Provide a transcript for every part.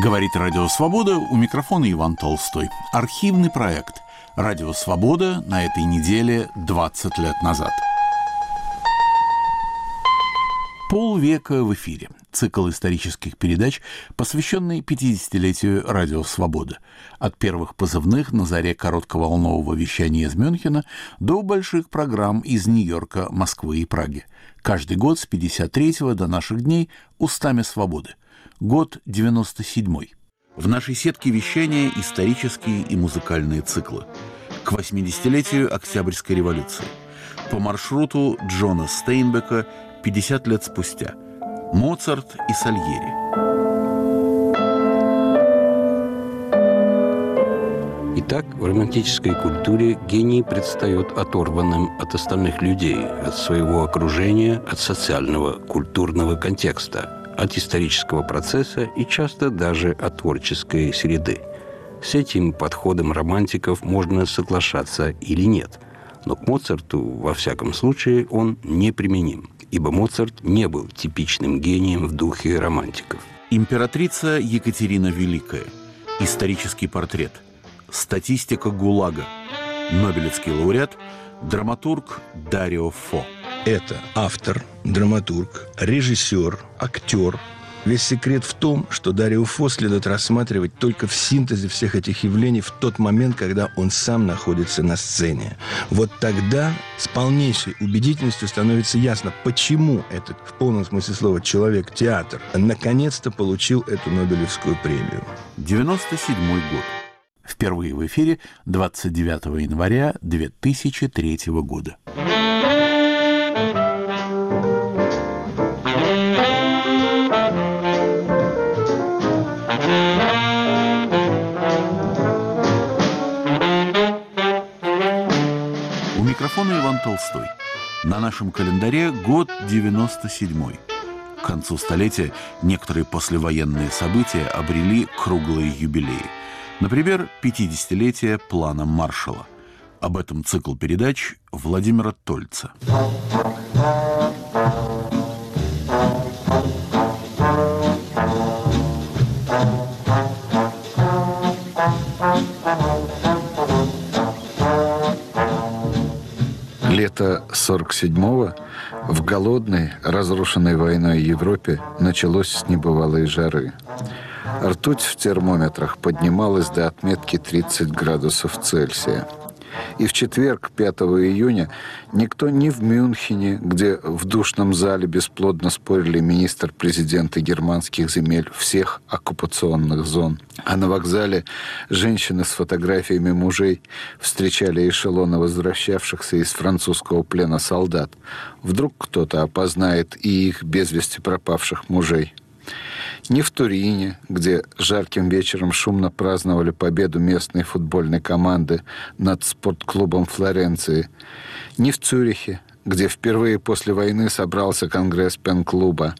Говорит Радио Свобода, у микрофона Иван Толстой. Архивный проект «Радио Свобода» на этой неделе 20 лет назад. Полвека в эфире. Цикл исторических передач, посвященный 50-летию Радио Свобода. От первых позывных на заре коротковолнового вещания из Мюнхена до больших программ из Нью-Йорка, Москвы и Праги. Каждый год с 53 до наших дней устами свободы – Год 97 В нашей сетке вещания исторические и музыкальные циклы. К 80-летию Октябрьской революции. По маршруту Джона Стейнбека 50 лет спустя. Моцарт и Сальери. Итак, в романтической культуре гений предстает оторванным от остальных людей, от своего окружения, от социального, культурного контекста – от исторического процесса и часто даже от творческой среды. С этим подходом романтиков можно соглашаться или нет. Но к Моцарту, во всяком случае, он неприменим, ибо Моцарт не был типичным гением в духе романтиков. Императрица Екатерина Великая. Исторический портрет. Статистика ГУЛАГа. Нобелевский лауреат. Драматург Дарио Фо. Это автор, драматург, режиссер, актер. Весь секрет в том, что Дарио Фо следует рассматривать только в синтезе всех этих явлений в тот момент, когда он сам находится на сцене. Вот тогда с полнейшей убедительностью становится ясно, почему этот, в полном смысле слова, человек-театр наконец-то получил эту Нобелевскую премию. 97 год. Впервые в эфире 29 января 2003 года. Толстой. На нашем календаре год 97 К концу столетия некоторые послевоенные события обрели круглые юбилеи. Например, 50-летие плана Маршала. Об этом цикл передач Владимира Тольца. Лето 47-го в голодной, разрушенной войной Европе началось с небывалой жары. Ртуть в термометрах поднималась до отметки 30 градусов Цельсия – и в четверг, 5 июня, никто ни в Мюнхене, где в душном зале бесплодно спорили министр-президенты германских земель всех оккупационных зон, а на вокзале женщины с фотографиями мужей встречали эшелоны возвращавшихся из французского плена солдат. Вдруг кто-то опознает и их без вести пропавших мужей – ни в Турине, где жарким вечером шумно праздновали победу местной футбольной команды над спортклубом Флоренции, ни в Цюрихе, где впервые после войны собрался конгресс пен-клуба,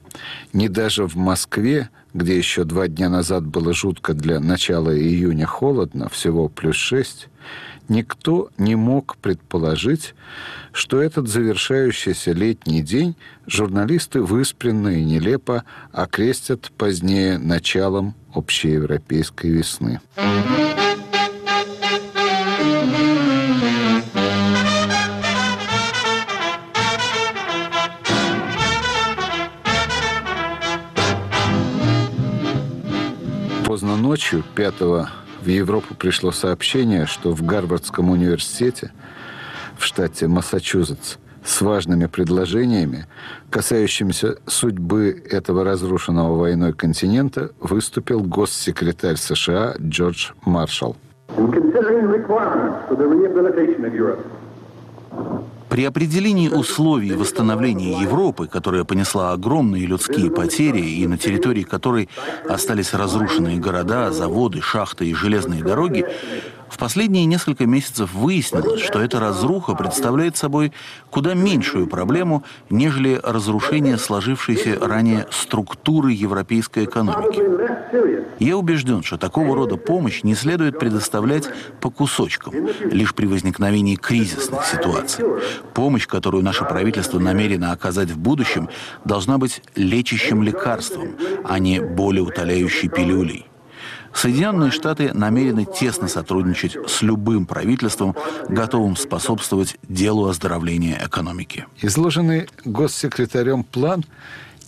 ни даже в Москве, где еще два дня назад было жутко для начала июня холодно, всего плюс шесть, никто не мог предположить, что этот завершающийся летний день журналисты выспренно и нелепо окрестят позднее началом общеевропейской весны. Ночью, 5 в Европу пришло сообщение, что в Гарвардском университете в штате Массачусетс с важными предложениями, касающимися судьбы этого разрушенного войной континента, выступил госсекретарь США Джордж Маршалл. При определении условий восстановления Европы, которая понесла огромные людские потери и на территории которой остались разрушенные города, заводы, шахты и железные дороги, в последние несколько месяцев выяснилось, что эта разруха представляет собой куда меньшую проблему, нежели разрушение сложившейся ранее структуры европейской экономики. Я убежден, что такого рода помощь не следует предоставлять по кусочкам, лишь при возникновении кризисных ситуаций. Помощь, которую наше правительство намерено оказать в будущем, должна быть лечащим лекарством, а не болеутоляющей пилюлей. Соединенные Штаты намерены тесно сотрудничать с любым правительством, готовым способствовать делу оздоровления экономики. Изложенный госсекретарем план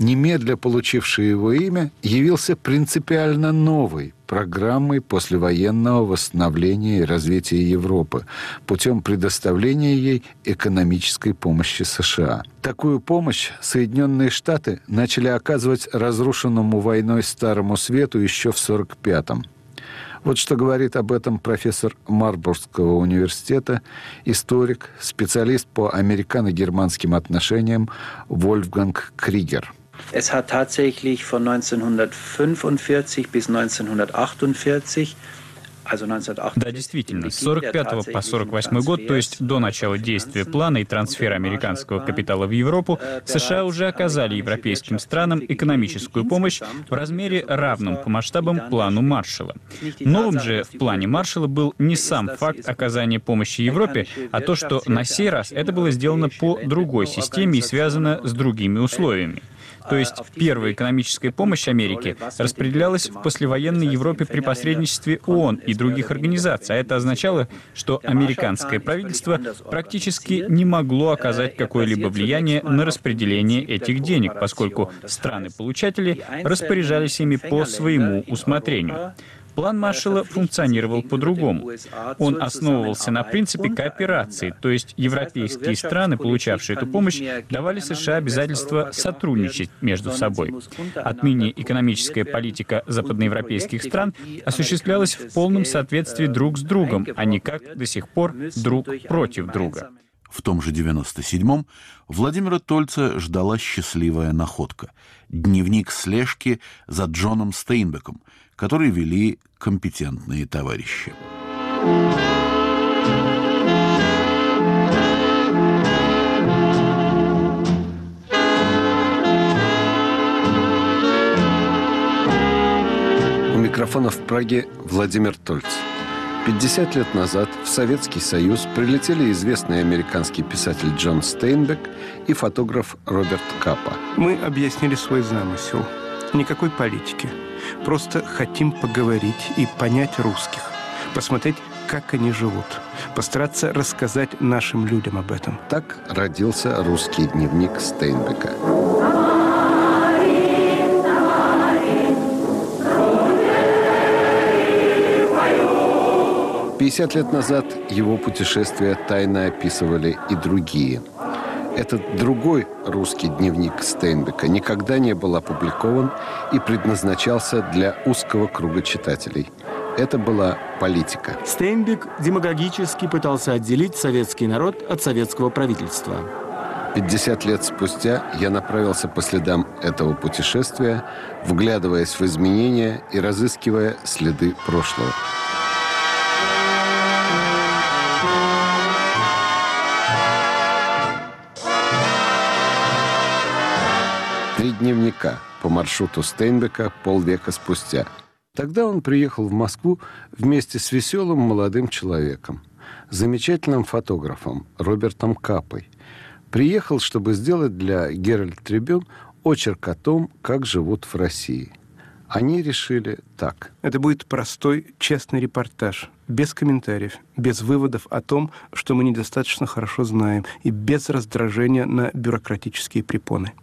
немедля получивший его имя, явился принципиально новой программой послевоенного восстановления и развития Европы путем предоставления ей экономической помощи США. Такую помощь Соединенные Штаты начали оказывать разрушенному войной Старому Свету еще в 1945-м. Вот что говорит об этом профессор Марбургского университета, историк, специалист по американо-германским отношениям Вольфганг Кригер – Es hat tatsächlich von 1945 bis 1948 Да, действительно, с 45 по 48 год, то есть до начала действия плана и трансфера американского капитала в Европу, США уже оказали европейским странам экономическую помощь в размере равном по масштабам плану Маршалла. Новым же в плане Маршалла был не сам факт оказания помощи Европе, а то, что на сей раз это было сделано по другой системе и связано с другими условиями. То есть первая экономическая помощь Америки распределялась в послевоенной Европе при посредничестве ООН и других организаций, а это означало, что американское правительство практически не могло оказать какое-либо влияние на распределение этих денег, поскольку страны-получатели распоряжались ими по своему усмотрению. План Маршалла функционировал по-другому. Он основывался на принципе кооперации, то есть европейские страны, получавшие эту помощь, давали США обязательство сотрудничать между собой. Отныне экономическая политика западноевропейских стран осуществлялась в полном соответствии друг с другом, а не как до сих пор друг против друга. В том же 97-м Владимира Тольца ждала счастливая находка — дневник слежки за Джоном Стейнбеком, который вели компетентные товарищи. У микрофона в Праге Владимир Тольц. 50 лет назад в Советский Союз прилетели известный американский писатель Джон Стейнбек и фотограф Роберт Капа. Мы объяснили свой замысел. Никакой политики – Просто хотим поговорить и понять русских, посмотреть, как они живут, постараться рассказать нашим людям об этом. Так родился русский дневник Стейнбека. Пятьдесят лет назад его путешествия тайно описывали и другие – этот другой русский дневник Стейнбека никогда не был опубликован и предназначался для узкого круга читателей. Это была политика. Стейнбек демагогически пытался отделить советский народ от советского правительства. 50 лет спустя я направился по следам этого путешествия, вглядываясь в изменения и разыскивая следы прошлого. Три дневника по маршруту Стейнбека полвека спустя. Тогда он приехал в Москву вместе с веселым молодым человеком, замечательным фотографом Робертом Капой. Приехал, чтобы сделать для Геральт Трибюн очерк о том, как живут в России. Они решили так. Это будет простой, честный репортаж, без комментариев, без выводов о том, что мы недостаточно хорошо знаем, и без раздражения на бюрократические препоны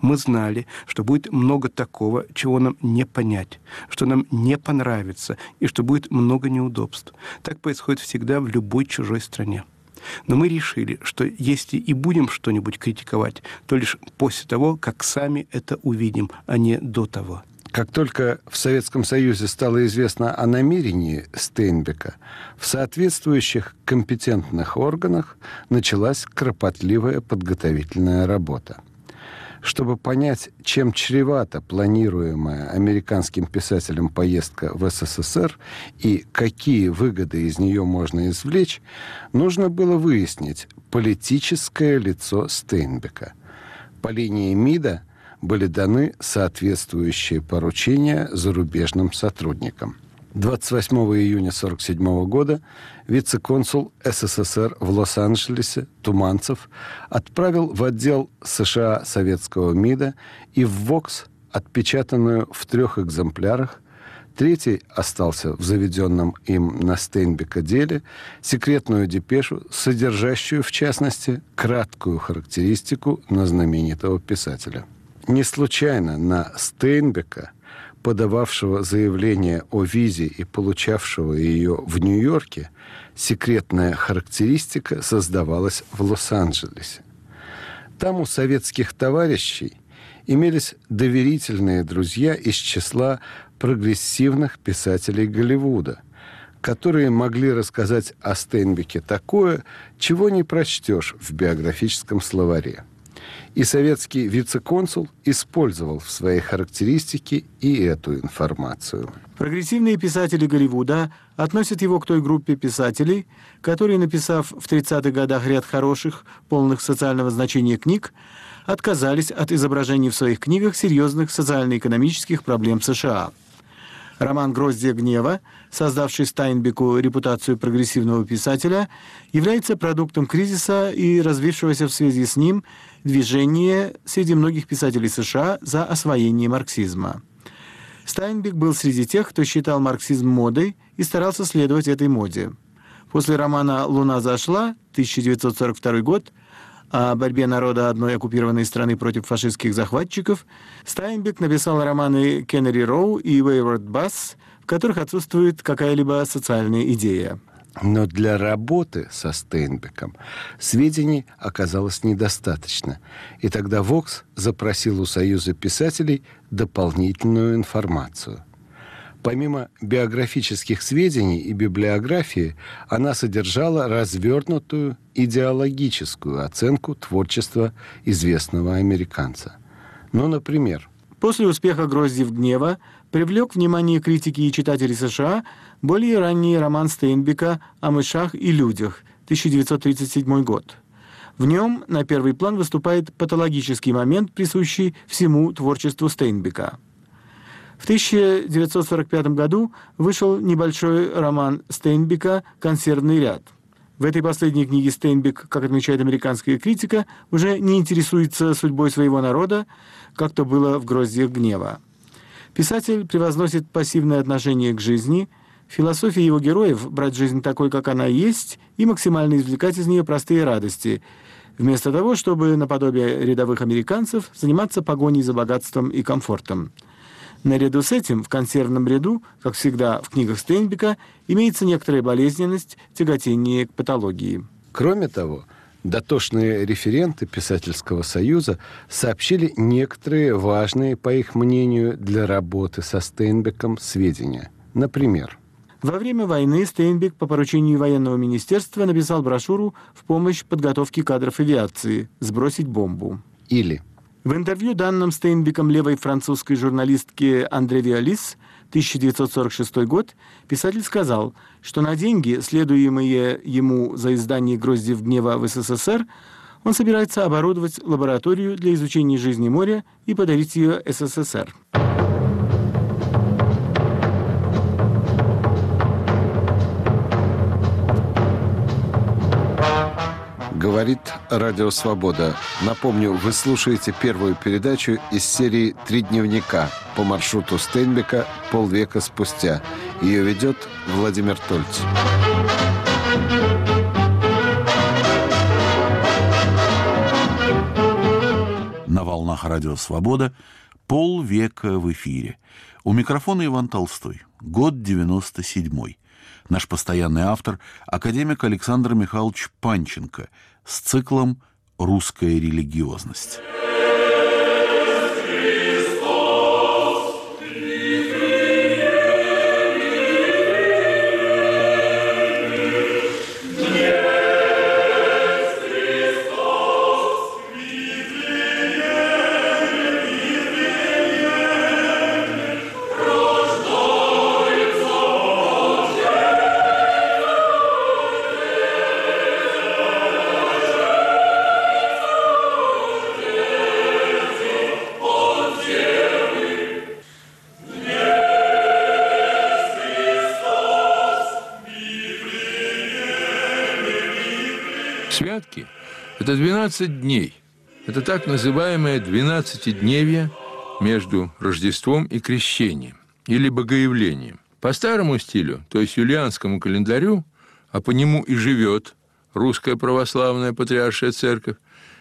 мы знали, что будет много такого, чего нам не понять, что нам не понравится и что будет много неудобств. Так происходит всегда в любой чужой стране. Но мы решили, что если и будем что-нибудь критиковать, то лишь после того, как сами это увидим, а не до того. Как только в Советском Союзе стало известно о намерении Стейнбека, в соответствующих компетентных органах началась кропотливая подготовительная работа. Чтобы понять, чем чревата планируемая американским писателем поездка в СССР и какие выгоды из нее можно извлечь, нужно было выяснить политическое лицо Стейнбека. По линии МИДа были даны соответствующие поручения зарубежным сотрудникам – 28 июня 1947 года вице-консул СССР в Лос-Анджелесе Туманцев отправил в отдел США советского МИДа и в ВОКС отпечатанную в трех экземплярах Третий остался в заведенном им на Стейнбека деле секретную депешу, содержащую, в частности, краткую характеристику на знаменитого писателя. Не случайно на Стейнбека, подававшего заявление о визе и получавшего ее в Нью-Йорке, секретная характеристика создавалась в Лос-Анджелесе. Там у советских товарищей имелись доверительные друзья из числа прогрессивных писателей Голливуда, которые могли рассказать о Стейнбеке такое, чего не прочтешь в биографическом словаре. И советский вице-консул использовал в своей характеристике и эту информацию. Прогрессивные писатели Голливуда относят его к той группе писателей, которые, написав в 30-х годах ряд хороших, полных социального значения книг, отказались от изображений в своих книгах серьезных социально-экономических проблем США – Роман «Гроздья гнева», создавший Стайнбеку репутацию прогрессивного писателя, является продуктом кризиса и развившегося в связи с ним движения среди многих писателей США за освоение марксизма. Стайнбек был среди тех, кто считал марксизм модой и старался следовать этой моде. После романа «Луна зашла» 1942 год – о борьбе народа одной оккупированной страны против фашистских захватчиков, Стайнбек написал романы «Кеннери Роу» и «Wayward Bass», в которых отсутствует какая-либо социальная идея. Но для работы со Стейнбеком сведений оказалось недостаточно, и тогда Вокс запросил у Союза писателей дополнительную информацию – Помимо биографических сведений и библиографии, она содержала развернутую идеологическую оценку творчества известного американца. Ну, например, После успеха «Гроздьев гнева» привлек внимание критики и читателей США более ранний роман Стейнбека о мышах и людях, 1937 год. В нем на первый план выступает патологический момент, присущий всему творчеству Стейнбека – в 1945 году вышел небольшой роман Стейнбека «Консервный ряд». В этой последней книге Стейнбек, как отмечает американская критика, уже не интересуется судьбой своего народа, как то было в «Гроздьях гнева». Писатель превозносит пассивное отношение к жизни, философия его героев – брать жизнь такой, как она есть, и максимально извлекать из нее простые радости, вместо того, чтобы, наподобие рядовых американцев, заниматься погоней за богатством и комфортом – Наряду с этим в консервном ряду, как всегда в книгах Стейнбека, имеется некоторая болезненность, тяготение к патологии. Кроме того, дотошные референты Писательского союза сообщили некоторые важные, по их мнению, для работы со Стейнбеком сведения. Например, во время войны Стейнбек по поручению военного министерства написал брошюру в помощь подготовке кадров авиации «Сбросить бомбу». Или в интервью, данным Стейнбеком левой французской журналистке Андре Виолис, 1946 год, писатель сказал, что на деньги, следуемые ему за издание «Гроздьев гнева» в СССР, он собирается оборудовать лабораторию для изучения жизни моря и подарить ее СССР. Говорит Радио Свобода. Напомню, вы слушаете первую передачу из серии «Три дневника» по маршруту Стейнбека полвека спустя. Ее ведет Владимир Тольц. На волнах Радио Свобода полвека в эфире. У микрофона Иван Толстой. Год 97 -й. Наш постоянный автор – академик Александр Михайлович Панченко – с циклом «Русская религиозность». Это 12 дней. Это так называемое двенадцатидневье между Рождеством и Крещением. или богоявлением. По старому стилю, то есть юлианскому календарю, а по нему и живет русская православная патриаршая церковь,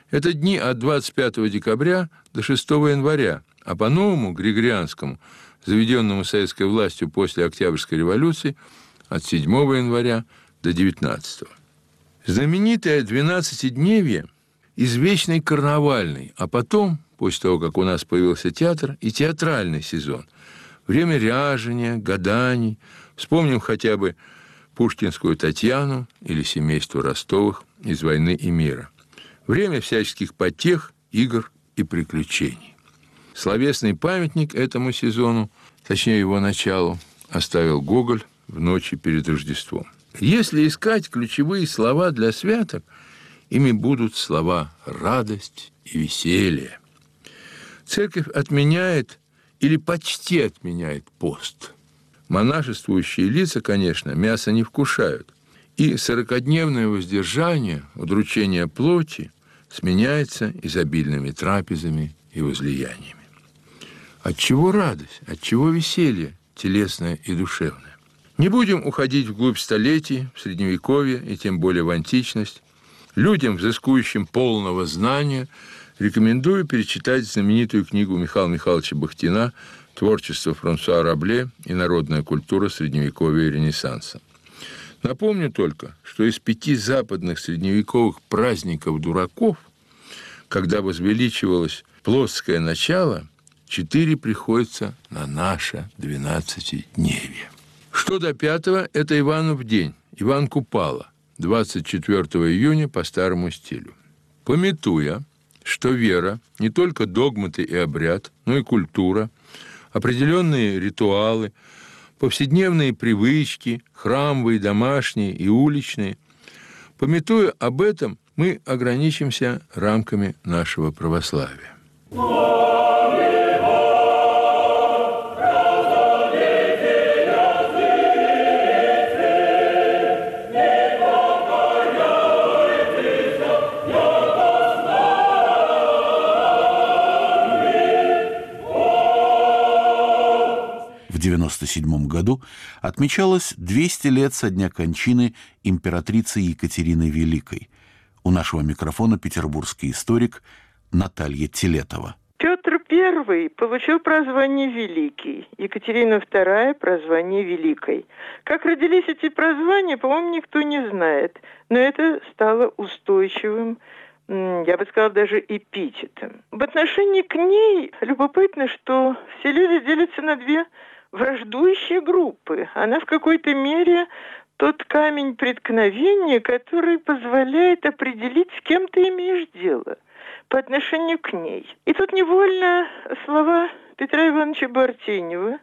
это дни от 25 декабря до 6 января, а по новому григорианскому, заведенному советской властью после Октябрьской революции, от 7 января до 19. Знаменитое 12-дневье извечный карнавальный, а потом, после того, как у нас появился театр, и театральный сезон. Время ряжения, гаданий. Вспомним хотя бы пушкинскую Татьяну или семейство Ростовых из «Войны и мира». Время всяческих потех, игр и приключений. Словесный памятник этому сезону, точнее его началу, оставил Гоголь в ночи перед Рождеством. Если искать ключевые слова для святок, ими будут слова «радость» и «веселье». Церковь отменяет или почти отменяет пост. Монашествующие лица, конечно, мясо не вкушают. И сорокодневное воздержание, удручение плоти сменяется изобильными трапезами и возлияниями. От чего радость, от чего веселье телесное и душевное? Не будем уходить вглубь столетий, в Средневековье и тем более в античность. Людям, взыскующим полного знания, рекомендую перечитать знаменитую книгу Михаила Михайловича Бахтина «Творчество Франсуа Рабле и народная культура Средневековья и Ренессанса». Напомню только, что из пяти западных средневековых праздников дураков, когда возвеличивалось плоское начало, четыре приходится на наше двенадцатидневье. Что до пятого, это Иванов день, Иван Купала, 24 июня по старому стилю. Пометуя, что вера не только догматы и обряд, но и культура, определенные ритуалы, повседневные привычки, храмовые, домашние и уличные. Пометуя об этом, мы ограничимся рамками нашего православия. В 97 году отмечалось 200 лет со дня кончины императрицы Екатерины Великой. У нашего микрофона петербургский историк Наталья Телетова. Петр I получил прозвание Великий, Екатерина II – прозвание Великой. Как родились эти прозвания, по-моему, никто не знает, но это стало устойчивым я бы сказала, даже эпитетом. В отношении к ней любопытно, что все люди делятся на две враждующие группы. Она в какой-то мере тот камень преткновения, который позволяет определить, с кем ты имеешь дело по отношению к ней. И тут невольно слова Петра Ивановича Бартенева,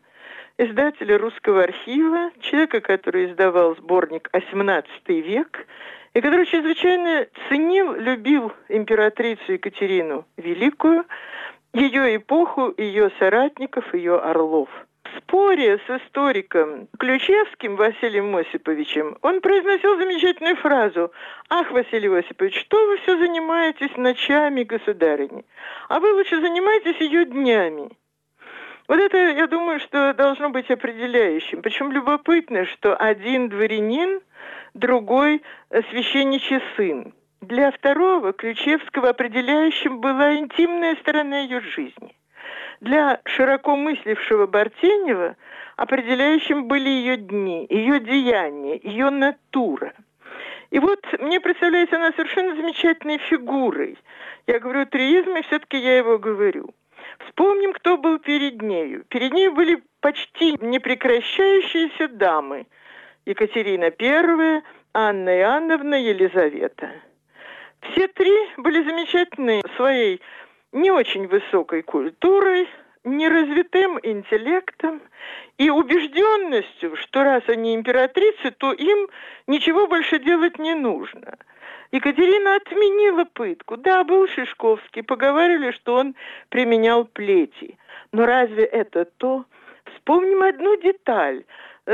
издателя русского архива, человека, который издавал сборник «XVIII век», и который чрезвычайно ценил, любил императрицу Екатерину Великую, ее эпоху, ее соратников, ее орлов – споре с историком Ключевским Василием Осиповичем он произносил замечательную фразу «Ах, Василий Осипович, что вы все занимаетесь ночами, государыни? А вы лучше занимайтесь ее днями». Вот это, я думаю, что должно быть определяющим. Причем любопытно, что один дворянин, другой священничий сын. Для второго, Ключевского, определяющим была интимная сторона ее жизни. Для широко мыслившего Бартенева определяющим были ее дни, ее деяния, ее натура. И вот мне представляется она совершенно замечательной фигурой. Я говорю триизм, и все-таки я его говорю. Вспомним, кто был перед нею. Перед ней были почти непрекращающиеся дамы. Екатерина I, Анна Иоанновна, Елизавета. Все три были замечательны своей не очень высокой культурой, неразвитым интеллектом и убежденностью, что раз они императрицы, то им ничего больше делать не нужно. Екатерина отменила пытку. Да, был Шишковский, поговорили, что он применял плети. Но разве это то? Вспомним одну деталь.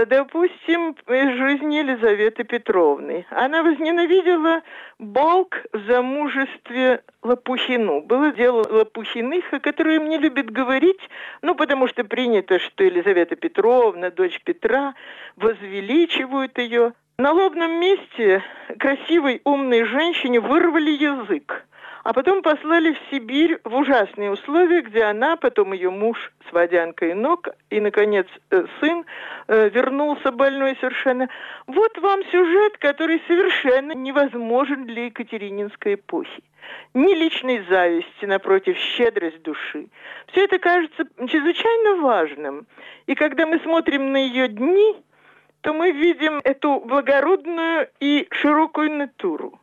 Допустим, из жизни Елизаветы Петровны. Она возненавидела балк в замужестве Лопухину. Было дело Лопухиных, о которых мне любят говорить, ну, потому что принято, что Елизавета Петровна, дочь Петра, возвеличивают ее. На лобном месте красивой, умной женщине вырвали язык а потом послали в Сибирь в ужасные условия, где она, потом ее муж с водянкой ног и, наконец, э, сын э, вернулся больной совершенно. Вот вам сюжет, который совершенно невозможен для Екатерининской эпохи. Ни личной зависти, напротив, щедрость души. Все это кажется чрезвычайно важным. И когда мы смотрим на ее дни, то мы видим эту благородную и широкую натуру.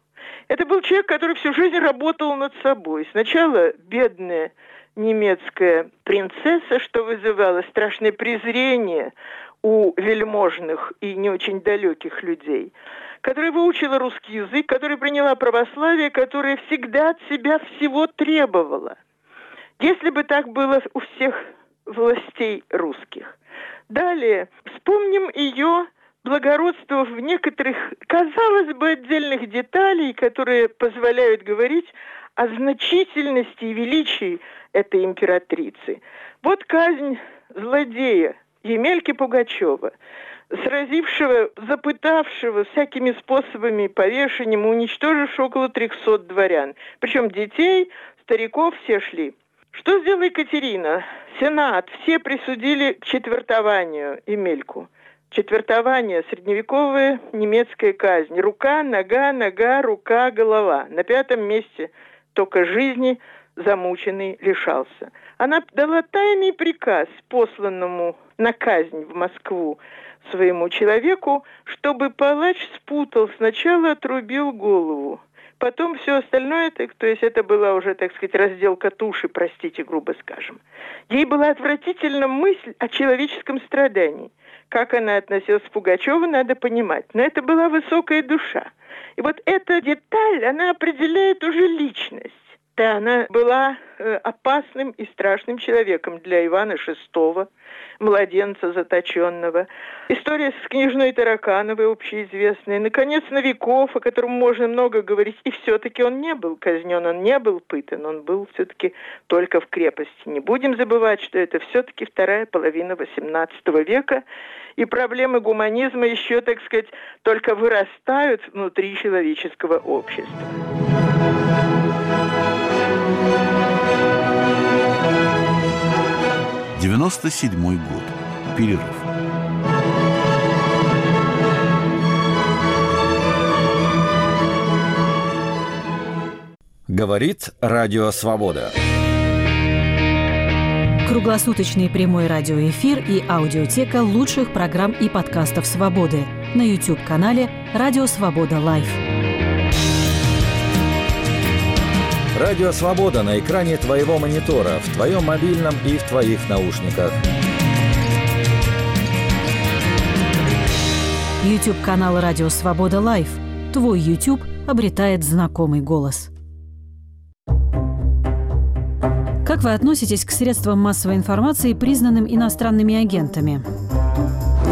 Это был человек, который всю жизнь работал над собой. Сначала бедная немецкая принцесса, что вызывало страшное презрение у вельможных и не очень далеких людей, которая выучила русский язык, которая приняла православие, которая всегда от себя всего требовала. Если бы так было у всех властей русских. Далее, вспомним ее благородство в некоторых, казалось бы, отдельных деталей, которые позволяют говорить о значительности и величии этой императрицы. Вот казнь злодея Емельки Пугачева, сразившего, запытавшего всякими способами повешением, уничтожившего около 300 дворян. Причем детей, стариков все шли. Что сделала Екатерина? Сенат, все присудили к четвертованию Емельку – Четвертование, средневековая немецкая казнь. Рука, нога, нога, рука, голова. На пятом месте только жизни замученный лишался. Она дала тайный приказ посланному на казнь в Москву своему человеку, чтобы палач спутал, сначала отрубил голову, потом все остальное, так, то есть это была уже, так сказать, разделка туши, простите, грубо скажем. Ей была отвратительна мысль о человеческом страдании – как она относилась к Пугачеву, надо понимать. Но это была высокая душа. И вот эта деталь, она определяет уже личность. Да, она была э, опасным и страшным человеком для Ивана VI, младенца заточенного. История с княжной Таракановой общеизвестная. Наконец, Новиков, о котором можно много говорить, и все-таки он не был казнен, он не был пытан, он был все-таки только в крепости. Не будем забывать, что это все-таки вторая половина XVIII века, и проблемы гуманизма еще, так сказать, только вырастают внутри человеческого общества. 97 год. Перерыв. Говорит Радио Свобода. Круглосуточный прямой радиоэфир и аудиотека лучших программ и подкастов «Свободы» на YouTube-канале «Радио Свобода Лайв». Радио «Свобода» на экране твоего монитора, в твоем мобильном и в твоих наушниках. YouTube-канал «Радио Свобода Live». Твой YouTube обретает знакомый голос. Как вы относитесь к средствам массовой информации, признанным иностранными агентами?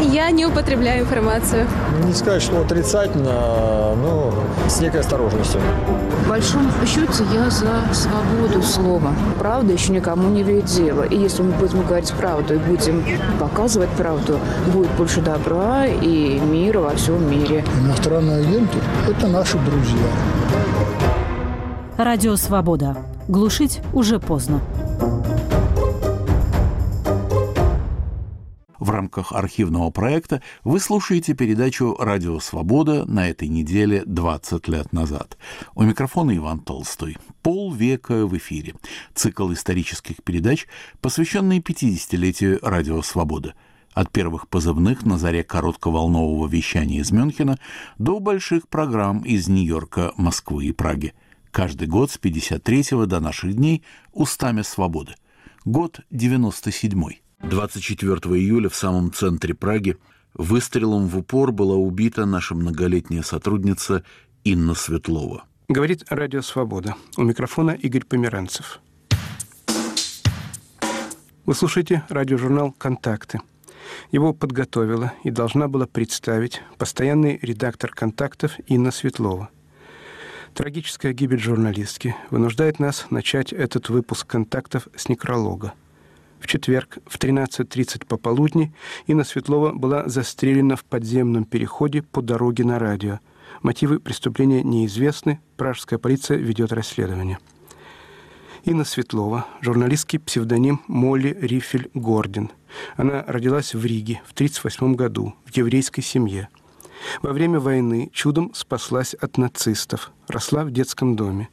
Я не употребляю информацию. Не сказать, что отрицательно, но с некой осторожностью. В большом счете я за свободу слова. Правда еще никому не вредит дело. И если мы будем говорить правду и будем показывать правду, будет больше добра и мира во всем мире. Иностранные агенты – это наши друзья. Радио «Свобода». Глушить уже поздно. В рамках архивного проекта вы слушаете передачу «Радио Свобода» на этой неделе 20 лет назад. У микрофона Иван Толстой. Полвека в эфире. Цикл исторических передач, посвященный 50-летию «Радио Свобода». От первых позывных на заре коротковолнового вещания из Мюнхена до больших программ из Нью-Йорка, Москвы и Праги. Каждый год с 53 до наших дней устами свободы. Год 97 24 июля в самом центре Праги выстрелом в упор была убита наша многолетняя сотрудница Инна Светлова. Говорит Радио Свобода. У микрофона Игорь Померанцев. Вы слушаете радиожурнал «Контакты». Его подготовила и должна была представить постоянный редактор «Контактов» Инна Светлова. Трагическая гибель журналистки вынуждает нас начать этот выпуск «Контактов» с некролога. В четверг в 13.30 пополудни Инна Светлова была застрелена в подземном переходе по дороге на радио. Мотивы преступления неизвестны, пражская полиция ведет расследование. Инна Светлова, журналистский псевдоним Молли Рифель Гордин. Она родилась в Риге в 1938 году в еврейской семье. Во время войны чудом спаслась от нацистов, росла в детском доме.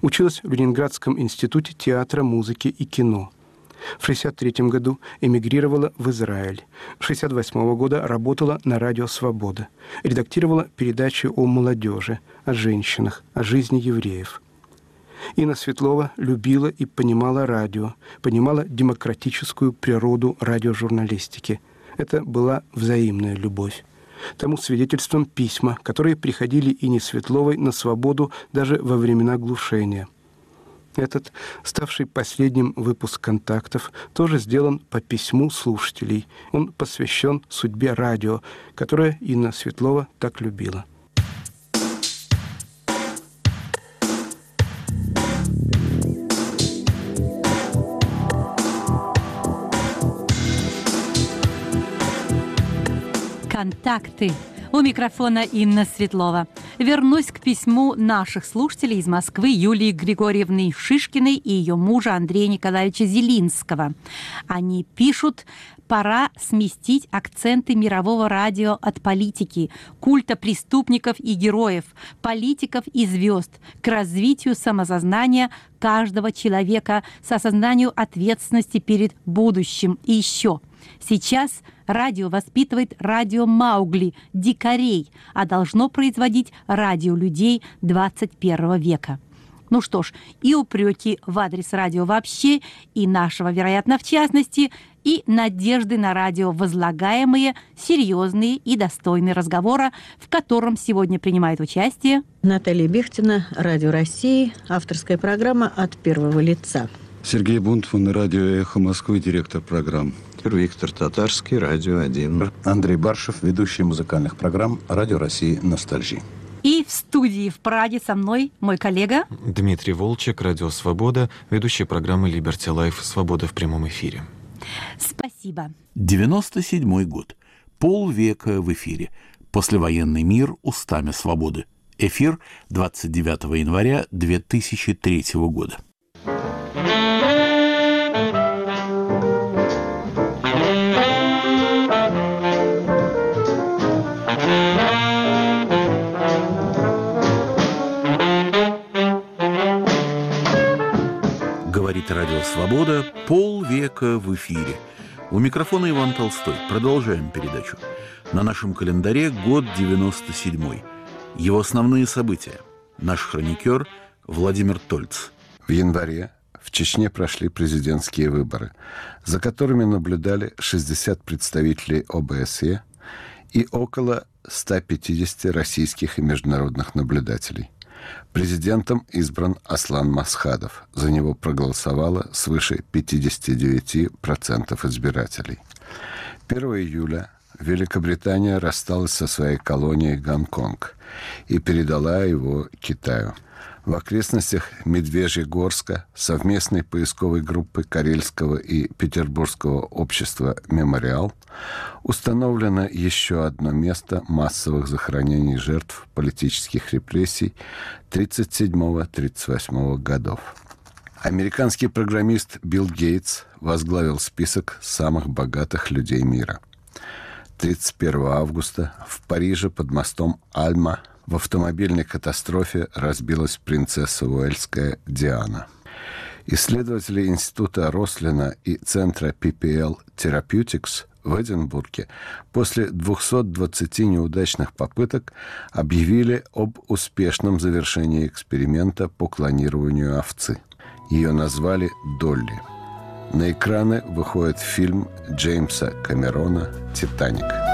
Училась в Ленинградском институте театра, музыки и кино – в 1963 году эмигрировала в Израиль. С 1968 года работала на радио «Свобода». Редактировала передачи о молодежи, о женщинах, о жизни евреев. Инна Светлова любила и понимала радио, понимала демократическую природу радиожурналистики. Это была взаимная любовь. Тому свидетельством письма, которые приходили Ине Светловой на свободу даже во времена глушения – этот, ставший последним выпуск контактов, тоже сделан по письму слушателей. Он посвящен судьбе радио, которое Инна Светлова так любила. Контакты. У микрофона Инна Светлова вернусь к письму наших слушателей из Москвы Юлии Григорьевны Шишкиной и ее мужа Андрея Николаевича Зелинского. Они пишут пора сместить акценты мирового радио от политики, культа преступников и героев, политиков и звезд к развитию самосознания каждого человека с осознанием ответственности перед будущим. И еще, сейчас – Радио воспитывает радио Маугли, дикарей, а должно производить радио людей 21 века. Ну что ж, и упреки в адрес радио вообще, и нашего, вероятно, в частности, и надежды на радио, возлагаемые, серьезные и достойные разговора, в котором сегодня принимает участие Наталья Бехтина, Радио России, авторская программа «От первого лица». Сергей Бунтман, Радио «Эхо Москвы», директор программ. Виктор Татарский, Радио 1. Андрей Баршев, ведущий музыкальных программ Радио России «Ностальжи». И в студии в Праге со мной мой коллега Дмитрий Волчек, Радио Свобода, ведущий программы Liberty Life «Свобода в прямом эфире». Спасибо. 97 год. Полвека в эфире. Послевоенный мир устами свободы. Эфир 29 января 2003 года. Говорит Радио Свобода полвека в эфире. У микрофона Иван Толстой. Продолжаем передачу. На нашем календаре год 97 Его основные события. Наш хроникер Владимир Тольц. В январе в Чечне прошли президентские выборы, за которыми наблюдали 60 представителей ОБСЕ и около 150 российских и международных наблюдателей. Президентом избран Аслан Масхадов. За него проголосовало свыше 59% избирателей. 1 июля Великобритания рассталась со своей колонией Гонконг и передала его Китаю – в окрестностях Медвежьегорска совместной поисковой группы Карельского и Петербургского общества «Мемориал» установлено еще одно место массовых захоронений жертв политических репрессий 1937-1938 годов. Американский программист Билл Гейтс возглавил список самых богатых людей мира. 31 августа в Париже под мостом Альма – в автомобильной катастрофе разбилась принцесса Уэльская Диана. Исследователи Института Рослина и Центра PPL Therapeutics в Эдинбурге после 220 неудачных попыток объявили об успешном завершении эксперимента по клонированию овцы. Ее назвали «Долли». На экраны выходит фильм Джеймса Камерона «Титаник».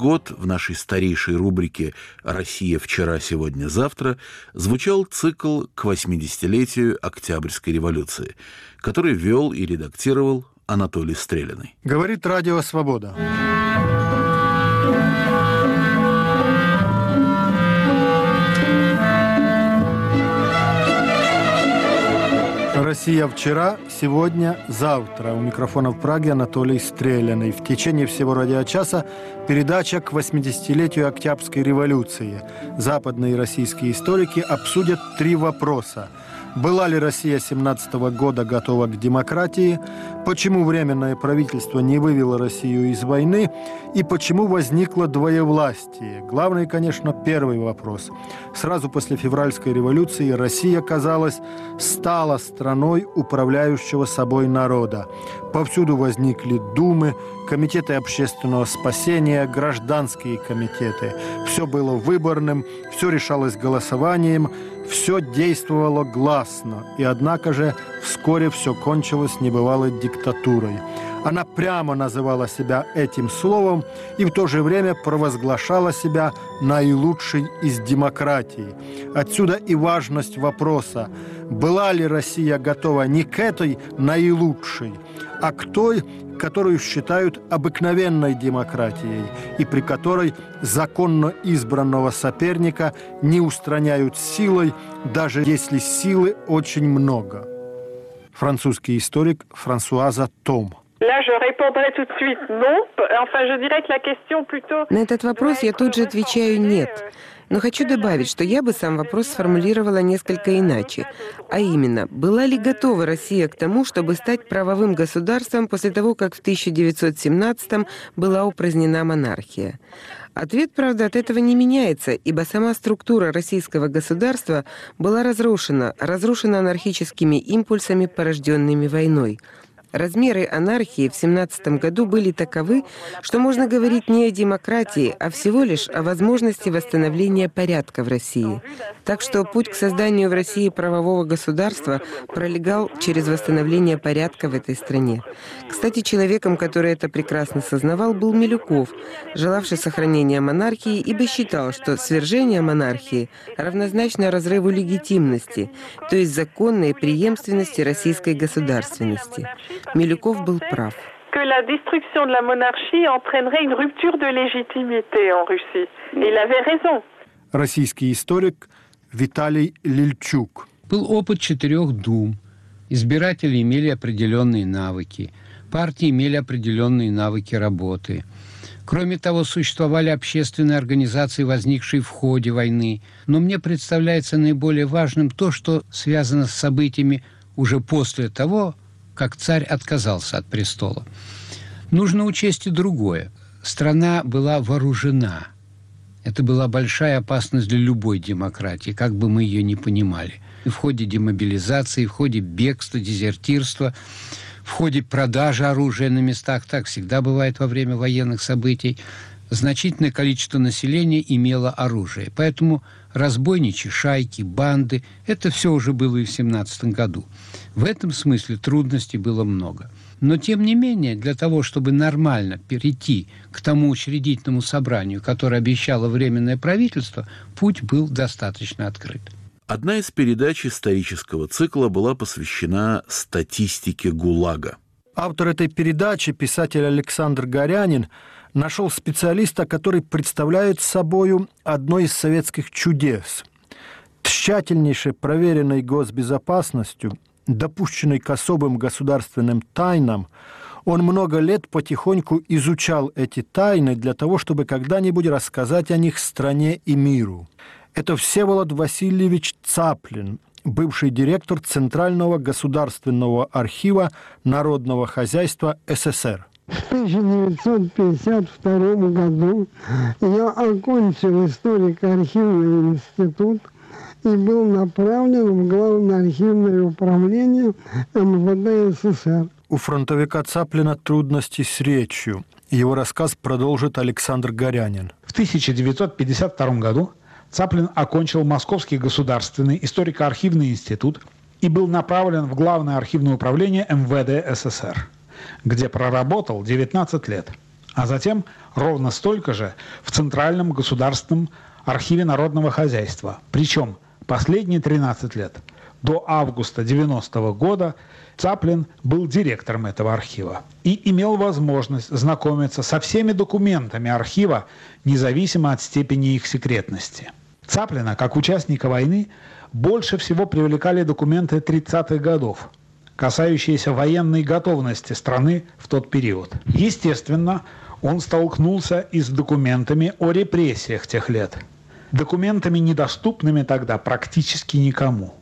Год в нашей старейшей рубрике «Россия вчера, сегодня, завтра» звучал цикл к 80-летию Октябрьской революции, который вел и редактировал Анатолий Стреляный. Говорит Радио Свобода. Россия вчера, сегодня, завтра. У микрофона в Праге Анатолий Стреляный. В течение всего радиочаса передача к 80-летию Октябрьской революции. Западные российские историки обсудят три вопроса. Была ли Россия 17 года готова к демократии? Почему Временное правительство не вывело Россию из войны? И почему возникло двоевластие? Главный, конечно, первый вопрос. Сразу после февральской революции Россия, казалось, стала страной управляющего собой народа. Повсюду возникли думы, комитеты общественного спасения, гражданские комитеты. Все было выборным, все решалось голосованием, все действовало гласно, и однако же вскоре все кончилось небывалой диктатурой. Она прямо называла себя этим словом и в то же время провозглашала себя наилучшей из демократий. Отсюда и важность вопроса, была ли Россия готова не к этой наилучшей, а к той, которую считают обыкновенной демократией и при которой законно избранного соперника не устраняют силой, даже если силы очень много. Французский историк Франсуаза Том. На этот вопрос я тут же отвечаю «нет». Но хочу добавить, что я бы сам вопрос сформулировала несколько иначе. А именно, была ли готова Россия к тому, чтобы стать правовым государством после того, как в 1917-м была упразднена монархия? Ответ, правда, от этого не меняется, ибо сама структура российского государства была разрушена, разрушена анархическими импульсами, порожденными войной. Размеры анархии в 17 году были таковы, что можно говорить не о демократии, а всего лишь о возможности восстановления порядка в России. Так что путь к созданию в России правового государства пролегал через восстановление порядка в этой стране. Кстати, человеком, который это прекрасно сознавал, был Милюков, желавший сохранения монархии, ибо считал, что свержение монархии равнозначно разрыву легитимности, то есть законной преемственности российской государственности. Милюков был прав. que la destruction de la monarchie entraînerait une rupture de légitimité en Russie. Et il avait raison. Российский историк Виталий Лильчук. Был опыт четырех дум. Избиратели имели определенные навыки. Партии имели определенные навыки работы. Кроме того, существовали общественные организации, возникшие в ходе войны. Но мне представляется наиболее важным то, что связано с событиями уже после того, как царь отказался от престола. Нужно учесть и другое. Страна была вооружена. Это была большая опасность для любой демократии, как бы мы ее ни понимали. В ходе демобилизации, в ходе бегства, дезертирства, в ходе продажи оружия на местах, так всегда бывает во время военных событий, значительное количество населения имело оружие. Поэтому разбойничьи шайки, банды – это все уже было и в 17 году. В этом смысле трудностей было много. Но, тем не менее, для того, чтобы нормально перейти к тому учредительному собранию, которое обещало Временное правительство, путь был достаточно открыт. Одна из передач исторического цикла была посвящена статистике ГУЛАГа. Автор этой передачи, писатель Александр Горянин, нашел специалиста, который представляет собою одно из советских чудес. Тщательнейше проверенной госбезопасностью, допущенной к особым государственным тайнам, он много лет потихоньку изучал эти тайны для того, чтобы когда-нибудь рассказать о них стране и миру. Это Всеволод Васильевич Цаплин, бывший директор Центрального государственного архива народного хозяйства СССР. В 1952 году я окончил историко-архивный институт и был направлен в Главное архивное управление МВД СССР. У фронтовика Цаплина трудности с речью. Его рассказ продолжит Александр Горянин. В 1952 году Цаплин окончил Московский государственный историко-архивный институт и был направлен в Главное архивное управление МВД СССР, где проработал 19 лет, а затем ровно столько же в Центральном государственном архиве народного хозяйства. Причем последние 13 лет, до августа 90 -го года, Цаплин был директором этого архива и имел возможность знакомиться со всеми документами архива, независимо от степени их секретности – Цаплина, как участника войны, больше всего привлекали документы 30-х годов, касающиеся военной готовности страны в тот период. Естественно, он столкнулся и с документами о репрессиях тех лет. Документами, недоступными тогда практически никому.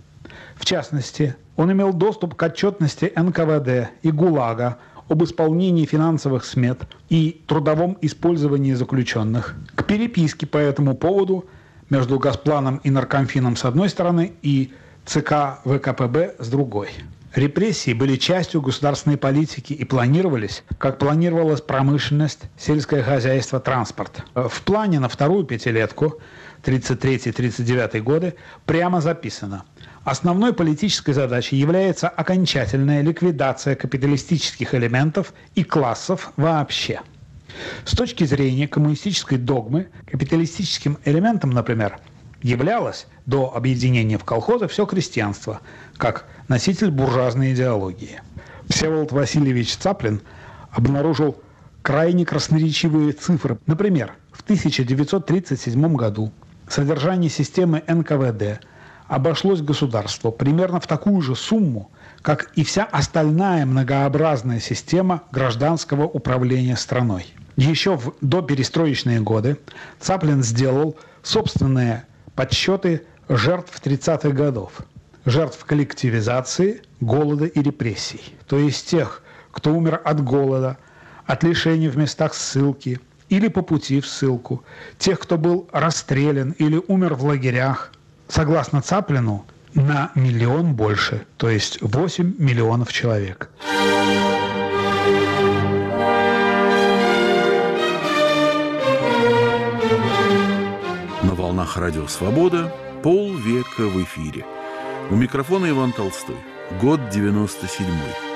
В частности, он имел доступ к отчетности НКВД и ГУЛАГа об исполнении финансовых смет и трудовом использовании заключенных, к переписке по этому поводу – между Газпланом и Наркомфином с одной стороны и ЦК ВКПБ с другой. Репрессии были частью государственной политики и планировались, как планировалась промышленность, сельское хозяйство, транспорт. В плане на вторую пятилетку 33-39 годы прямо записано. Основной политической задачей является окончательная ликвидация капиталистических элементов и классов вообще – с точки зрения коммунистической догмы, капиталистическим элементом, например, являлось до объединения в колхозы все крестьянство, как носитель буржуазной идеологии. Всеволод Васильевич Цаплин обнаружил крайне красноречивые цифры. Например, в 1937 году содержание системы НКВД обошлось государству примерно в такую же сумму, как и вся остальная многообразная система гражданского управления страной. Еще в доперестроечные годы Цаплин сделал собственные подсчеты жертв 30-х годов. Жертв коллективизации, голода и репрессий. То есть тех, кто умер от голода, от лишений в местах ссылки или по пути в ссылку, тех, кто был расстрелян или умер в лагерях. Согласно Цаплину, на миллион больше, то есть 8 миллионов человек. На волнах Радио Свобода полвека в эфире. У микрофона Иван Толстой. Год 97 -й.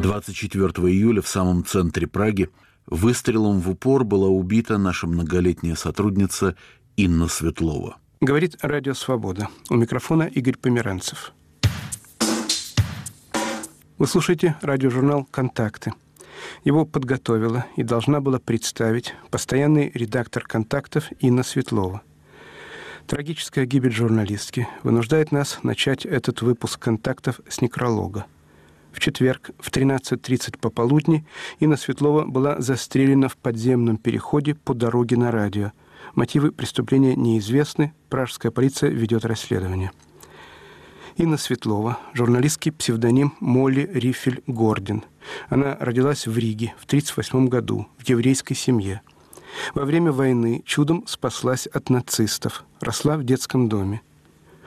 24 июля в самом центре Праги Выстрелом в упор была убита наша многолетняя сотрудница Инна Светлова. Говорит Радио Свобода. У микрофона Игорь Померанцев. Вы слушаете радиожурнал «Контакты». Его подготовила и должна была представить постоянный редактор «Контактов» Инна Светлова. Трагическая гибель журналистки вынуждает нас начать этот выпуск «Контактов» с некролога – в четверг в 13.30 пополудни Инна Светлова была застрелена в подземном переходе по дороге на радио. Мотивы преступления неизвестны, пражская полиция ведет расследование. Инна Светлова, журналистский псевдоним Молли Рифель Гордин. Она родилась в Риге в 1938 году в еврейской семье. Во время войны чудом спаслась от нацистов, росла в детском доме.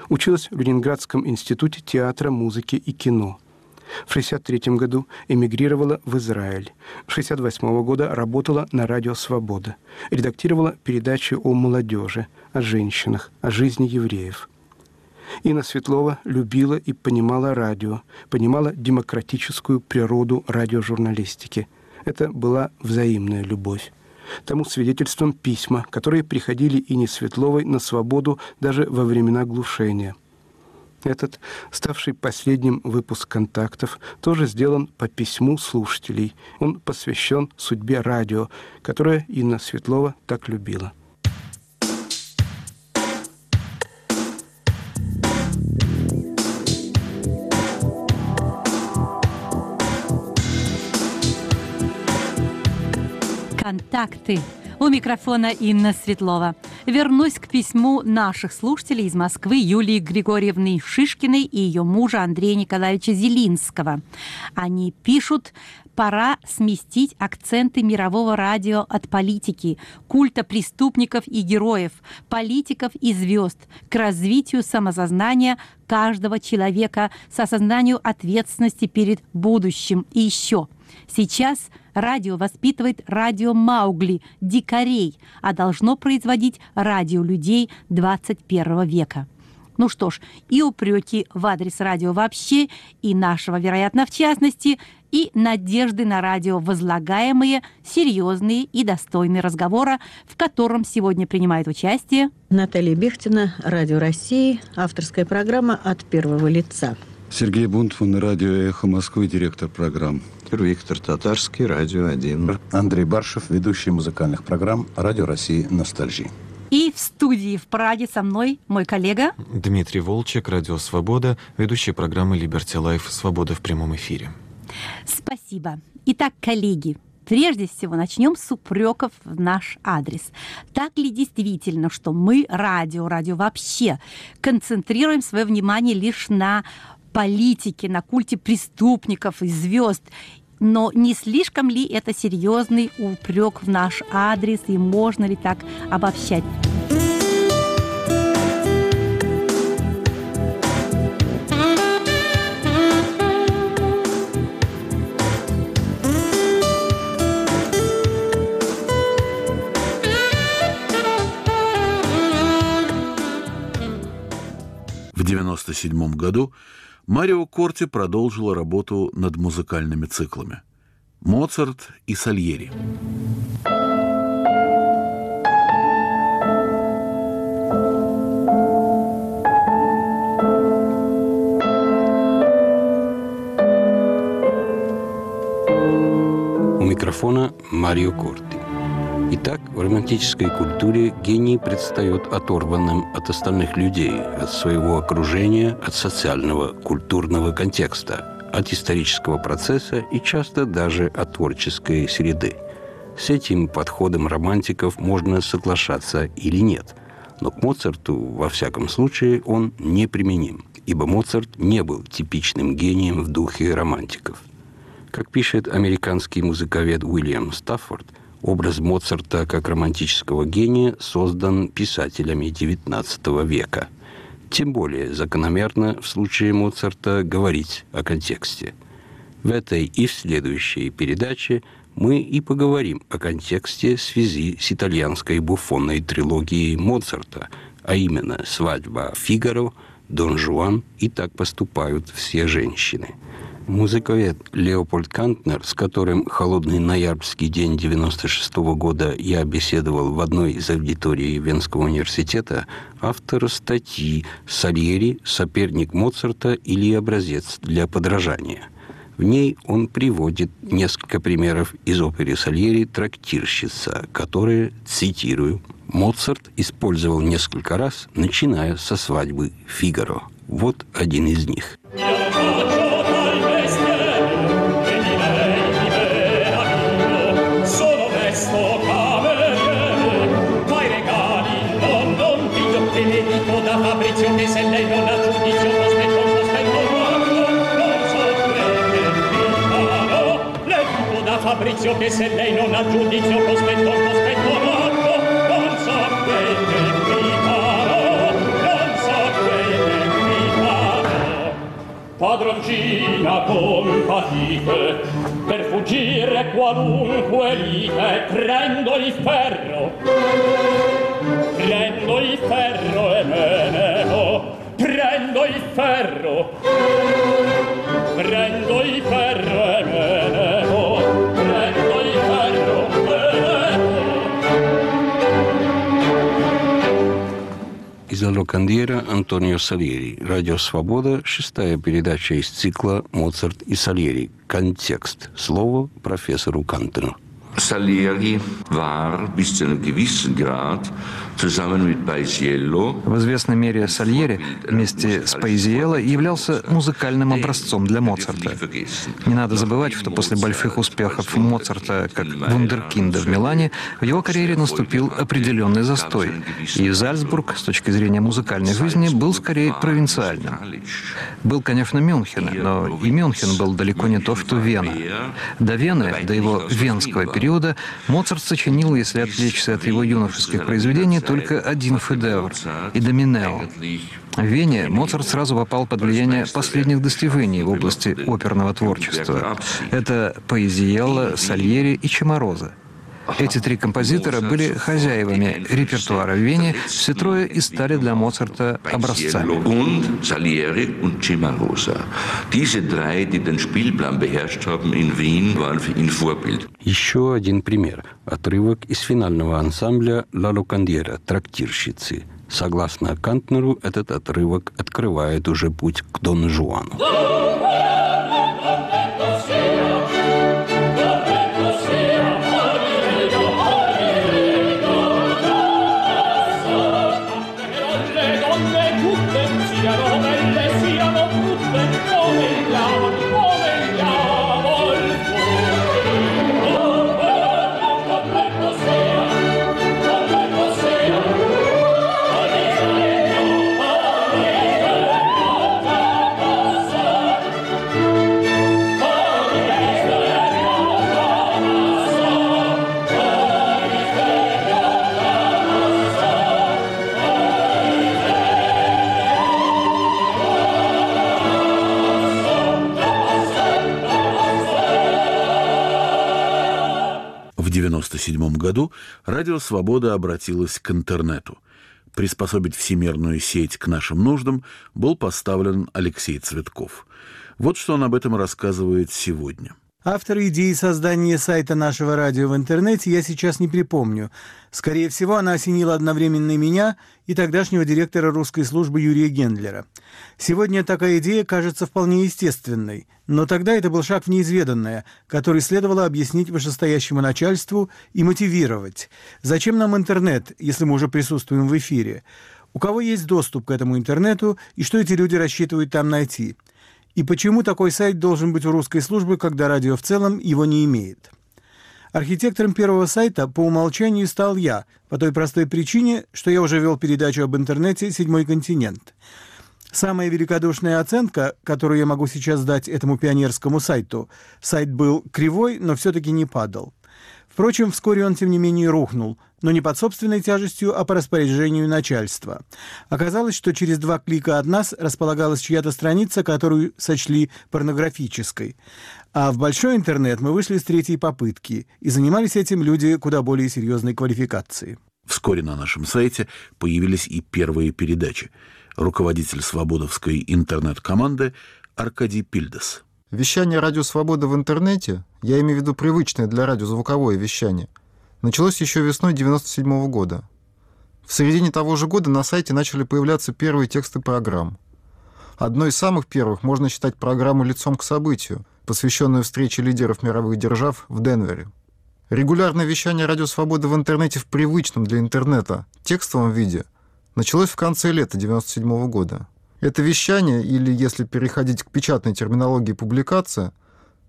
Училась в Ленинградском институте театра, музыки и кино – в 1963 году эмигрировала в Израиль. С 1968 года работала на радио «Свобода». Редактировала передачи о молодежи, о женщинах, о жизни евреев. Инна Светлова любила и понимала радио, понимала демократическую природу радиожурналистики. Это была взаимная любовь. Тому свидетельством письма, которые приходили Ине Светловой на свободу даже во времена глушения. Этот, ставший последним выпуск «Контактов», тоже сделан по письму слушателей. Он посвящен судьбе радио, которое Инна Светлова так любила. Контакты. У микрофона Инна Светлова. Вернусь к письму наших слушателей из Москвы Юлии Григорьевны Шишкиной и ее мужа Андрея Николаевича Зелинского. Они пишут, пора сместить акценты мирового радио от политики, культа преступников и героев, политиков и звезд к развитию самосознания каждого человека с осознанию ответственности перед будущим. И еще – Сейчас радио воспитывает радио Маугли, дикарей, а должно производить радио людей 21 века. Ну что ж, и упреки в адрес радио вообще, и нашего, вероятно, в частности, и надежды на радио, возлагаемые, серьезные и достойные разговора, в котором сегодня принимает участие Наталья Бехтина, Радио России, авторская программа «От первого лица». Сергей Бунтман, радио «Эхо Москвы», директор программ. Виктор Татарский, Радио 1. Андрей Баршев, ведущий музыкальных программ Радио России «Ностальжи». И в студии в Праге со мной мой коллега Дмитрий Волчек, Радио Свобода, ведущий программы Liberty Life «Свобода в прямом эфире». Спасибо. Итак, коллеги, Прежде всего, начнем с упреков в наш адрес. Так ли действительно, что мы, радио, радио вообще, концентрируем свое внимание лишь на политике, на культе преступников и звезд но не слишком ли это серьезный упрек в наш адрес и можно ли так обобщать? В 1997 году Марио Корти продолжила работу над музыкальными циклами «Моцарт» и «Сальери». У микрофона Марио Корти. Итак, в романтической культуре гений предстает оторванным от остальных людей, от своего окружения, от социального, культурного контекста, от исторического процесса и часто даже от творческой среды. С этим подходом романтиков можно соглашаться или нет. Но к Моцарту, во всяком случае, он неприменим, ибо Моцарт не был типичным гением в духе романтиков. Как пишет американский музыковед Уильям Стаффорд – Образ Моцарта как романтического гения создан писателями XIX века. Тем более закономерно в случае Моцарта говорить о контексте. В этой и в следующей передаче мы и поговорим о контексте связи с итальянской буфонной трилогией Моцарта, а именно «Свадьба Фигаро», «Дон Жуан» и «Так поступают все женщины». Музыковед Леопольд Кантнер, с которым холодный ноябрьский день 96 -го года я беседовал в одной из аудиторий Венского университета, автор статьи «Сальери. Соперник Моцарта или образец для подражания». В ней он приводит несколько примеров из оперы Сальери «Трактирщица», которые, цитирую, «Моцарт использовал несколько раз, начиная со свадьбы Фигаро». Вот один из них. giudizio che se lei non ha giudizio cospetto cospetto morto non so bene mi farò. Non so bene mi farò padroncina compatite per fuggire qualunque lite prendo il ferro. Prendo il ferro e me ne vo. Prendo il ferro. Из Алокандьера Антонио Сальери. Радио «Свобода», шестая передача из цикла «Моцарт и Сальери». Контекст. Слово профессору Кантену. Salieri war bis zu einem gewissen Grad zusammen mit Paisiello В известной мере Сальери вместе с Паизиелло являлся музыкальным образцом для Моцарта. Не надо забывать, что после больших успехов Моцарта как вундеркинда в Милане в его карьере наступил определенный застой. И Зальцбург, с точки зрения музыкальной жизни, был скорее провинциальным. Был, конечно, Мюнхен, но и Мюнхен был далеко не то, что Вена. До Вены, до его венского периода, Моцарт сочинил, если отвлечься от его юношеских произведений, только один шедевр – «Идоминео». В Вене Моцарт сразу попал под влияние последних достижений в области оперного творчества. Это Поэзиелло, Сальери и Чемороза. Эти три композитора были хозяевами репертуара в Вене, все трое и стали для Моцарта образцами. Еще один пример. Отрывок из финального ансамбля «Ла Лукандьера» «Трактирщицы». Согласно Кантнеру, этот отрывок открывает уже путь к Дон Жуану. 1997 году Радио Свобода обратилось к интернету. Приспособить всемирную сеть к нашим нуждам был поставлен Алексей Цветков. Вот что он об этом рассказывает сегодня. Автор идеи создания сайта нашего радио в интернете я сейчас не припомню. Скорее всего, она осенила одновременно меня и тогдашнего директора русской службы Юрия Гендлера. Сегодня такая идея кажется вполне естественной, но тогда это был шаг в неизведанное, который следовало объяснить вышестоящему начальству и мотивировать. Зачем нам интернет, если мы уже присутствуем в эфире? У кого есть доступ к этому интернету и что эти люди рассчитывают там найти? И почему такой сайт должен быть у русской службы, когда радио в целом его не имеет? Архитектором первого сайта по умолчанию стал я, по той простой причине, что я уже вел передачу об интернете «Седьмой континент». Самая великодушная оценка, которую я могу сейчас дать этому пионерскому сайту, сайт был кривой, но все-таки не падал. Впрочем, вскоре он, тем не менее, рухнул, но не под собственной тяжестью, а по распоряжению начальства. Оказалось, что через два клика от нас располагалась чья-то страница, которую сочли порнографической. А в большой интернет мы вышли с третьей попытки, и занимались этим люди куда более серьезной квалификации. Вскоре на нашем сайте появились и первые передачи. Руководитель свободовской интернет-команды Аркадий Пильдес. Вещание «Радио Свобода» в интернете, я имею в виду привычное для радио звуковое вещание, началось еще весной 1997 года. В середине того же года на сайте начали появляться первые тексты программ. Одной из самых первых можно считать программу «Лицом к событию», посвященную встрече лидеров мировых держав в Денвере. Регулярное вещание «Радио Свобода» в интернете в привычном для интернета текстовом виде началось в конце лета 1997 года. Это вещание, или, если переходить к печатной терминологии публикация,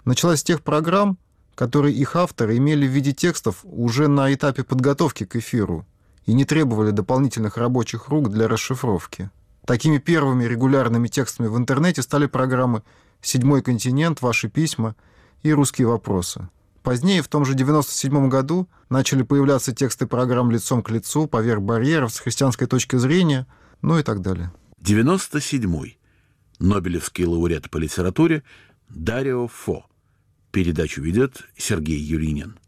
началась с тех программ, которые их авторы имели в виде текстов уже на этапе подготовки к эфиру и не требовали дополнительных рабочих рук для расшифровки. Такими первыми регулярными текстами в интернете стали программы «Седьмой континент», «Ваши письма» и «Русские вопросы». Позднее, в том же 1997 году, начали появляться тексты программ «Лицом к лицу», «Поверх барьеров», «С христианской точки зрения», ну и так далее. 97-й. Нобелевский лауреат по литературе Дарио Фо. Передачу ведет Сергей Юринин.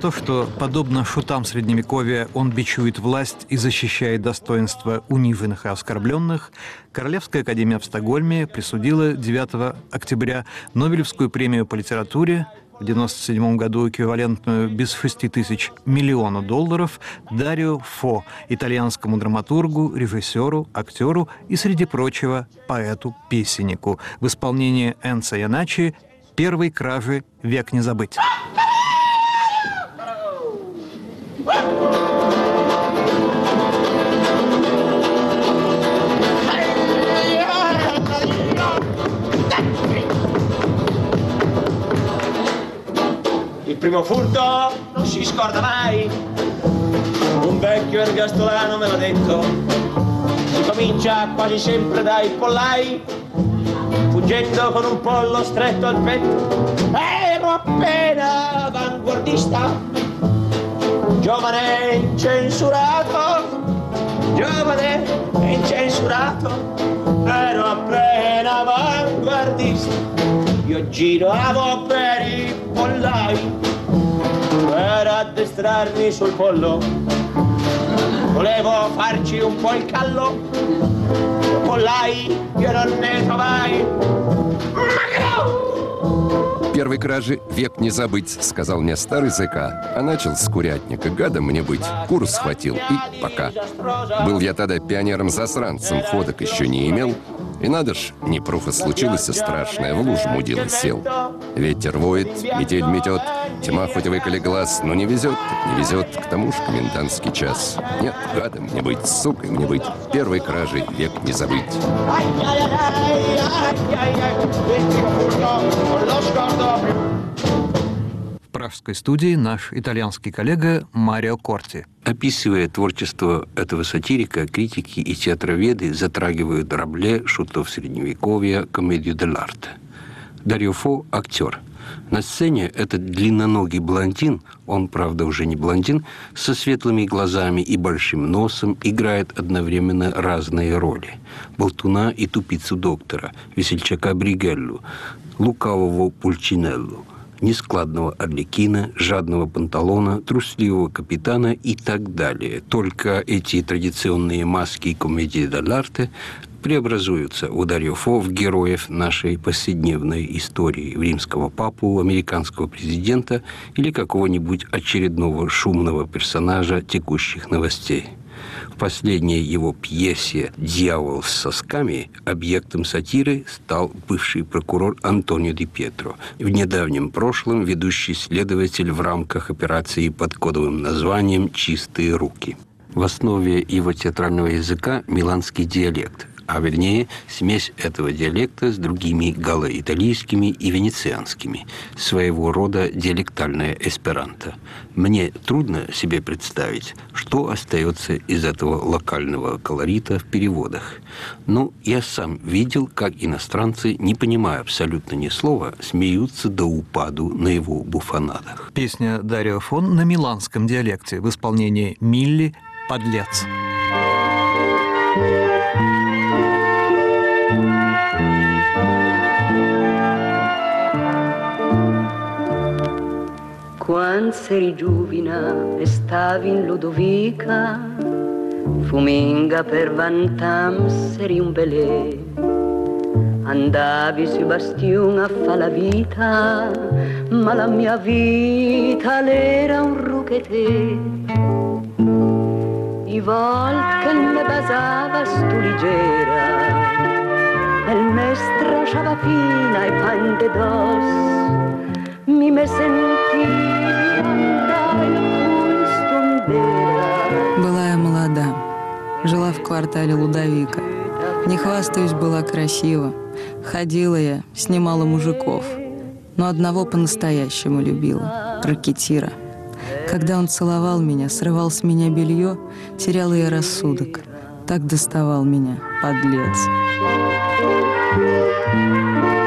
То, что, подобно шутам Средневековья, он бичует власть и защищает достоинство униженных и оскорбленных, Королевская академия в Стокгольме присудила 9 октября Нобелевскую премию по литературе в 1997 году эквивалентную без 6 тысяч миллиону долларов Дарио Фо, итальянскому драматургу, режиссеру, актеру и, среди прочего, поэту-песеннику в исполнении Энца Яначи «Первой кражи век не забыть». Il primo furto non si scorda mai. Un vecchio ergastolano me l'ha detto. Si comincia quasi sempre dai pollai, fuggendo con un pollo stretto al petto. Ero appena avanguardista, giovane incensurato, giovane incensurato. Ero appena avanguardista. Io giravo per i pollai per addestrarmi sul pollo. Volevo farci un po' il callo, pollai io non ne trovai. Первой кражи век не забыть, сказал мне старый ЗК. А начал с курятника. Гадом мне быть. Курс схватил и пока. Был я тогда пионером-засранцем, ходок еще не имел. И надо ж, непруха случилось страшное, в лужу мудила сел. Ветер воет, метель метет, тьма хоть выколи глаз, но не везет, не везет, к тому же комендантский час. Нет, гадом мне быть, сукой мне быть, первой кражей век не забыть. Пражской студии наш итальянский коллега Марио Корти. Описывая творчество этого сатирика, критики и театроведы затрагивают Рабле, шутов Средневековья, комедию дель-арте. Дарьо Фо – актер. На сцене этот длинноногий блондин, он, правда, уже не блондин, со светлыми глазами и большим носом играет одновременно разные роли. Болтуна и тупицу доктора, весельчака Бригеллу, лукавого Пульчинеллу, нескладного Орликина, жадного Панталона, трусливого капитана и так далее. Только эти традиционные маски комедии дель-арте преобразуются у в героев нашей повседневной истории, в римского папу, американского президента или какого-нибудь очередного шумного персонажа текущих новостей. Последней его пьесе «Дьявол с сосками» объектом сатиры стал бывший прокурор Антонио Ди Пьетро, в недавнем прошлом ведущий следователь в рамках операции под кодовым названием «Чистые руки». В основе его театрального языка миланский диалект, а вернее смесь этого диалекта с другими галло-итальянскими и венецианскими, своего рода диалектальное эсперанто. Мне трудно себе представить, что остается из этого локального колорита в переводах. Но я сам видел, как иностранцы, не понимая абсолютно ни слова, смеются до упаду на его буфонадах. Песня Дарио Фон на миланском диалекте в исполнении Милли «Подлец». Quando eri giuvina e stavi in Ludovica, fuminga per vantam seri un belè. Andavi sui bastion a fa la vita, ma la mia vita l'era un ruchetè. I volt che me basava stu e il me strasciava fina e pan de dos, mi me andare Была я молода, жила в квартале Лудовика. Не хвастаюсь, была красива. Ходила я, снимала мужиков. Но одного по-настоящему любила — ракетира. Когда он целовал меня, срывал с меня белье, теряла я рассудок. Так доставал меня, подлец. На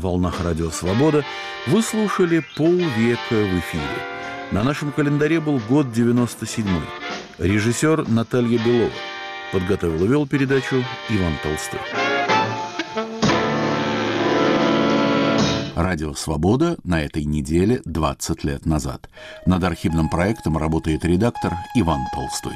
волнах Радио Свобода вы слушали полвека в эфире. На нашем календаре был год 97 Режиссер Наталья Белова. Подготовил и вел передачу Иван Толстой. Радио «Свобода» на этой неделе 20 лет назад. Над архивным проектом работает редактор Иван Толстой.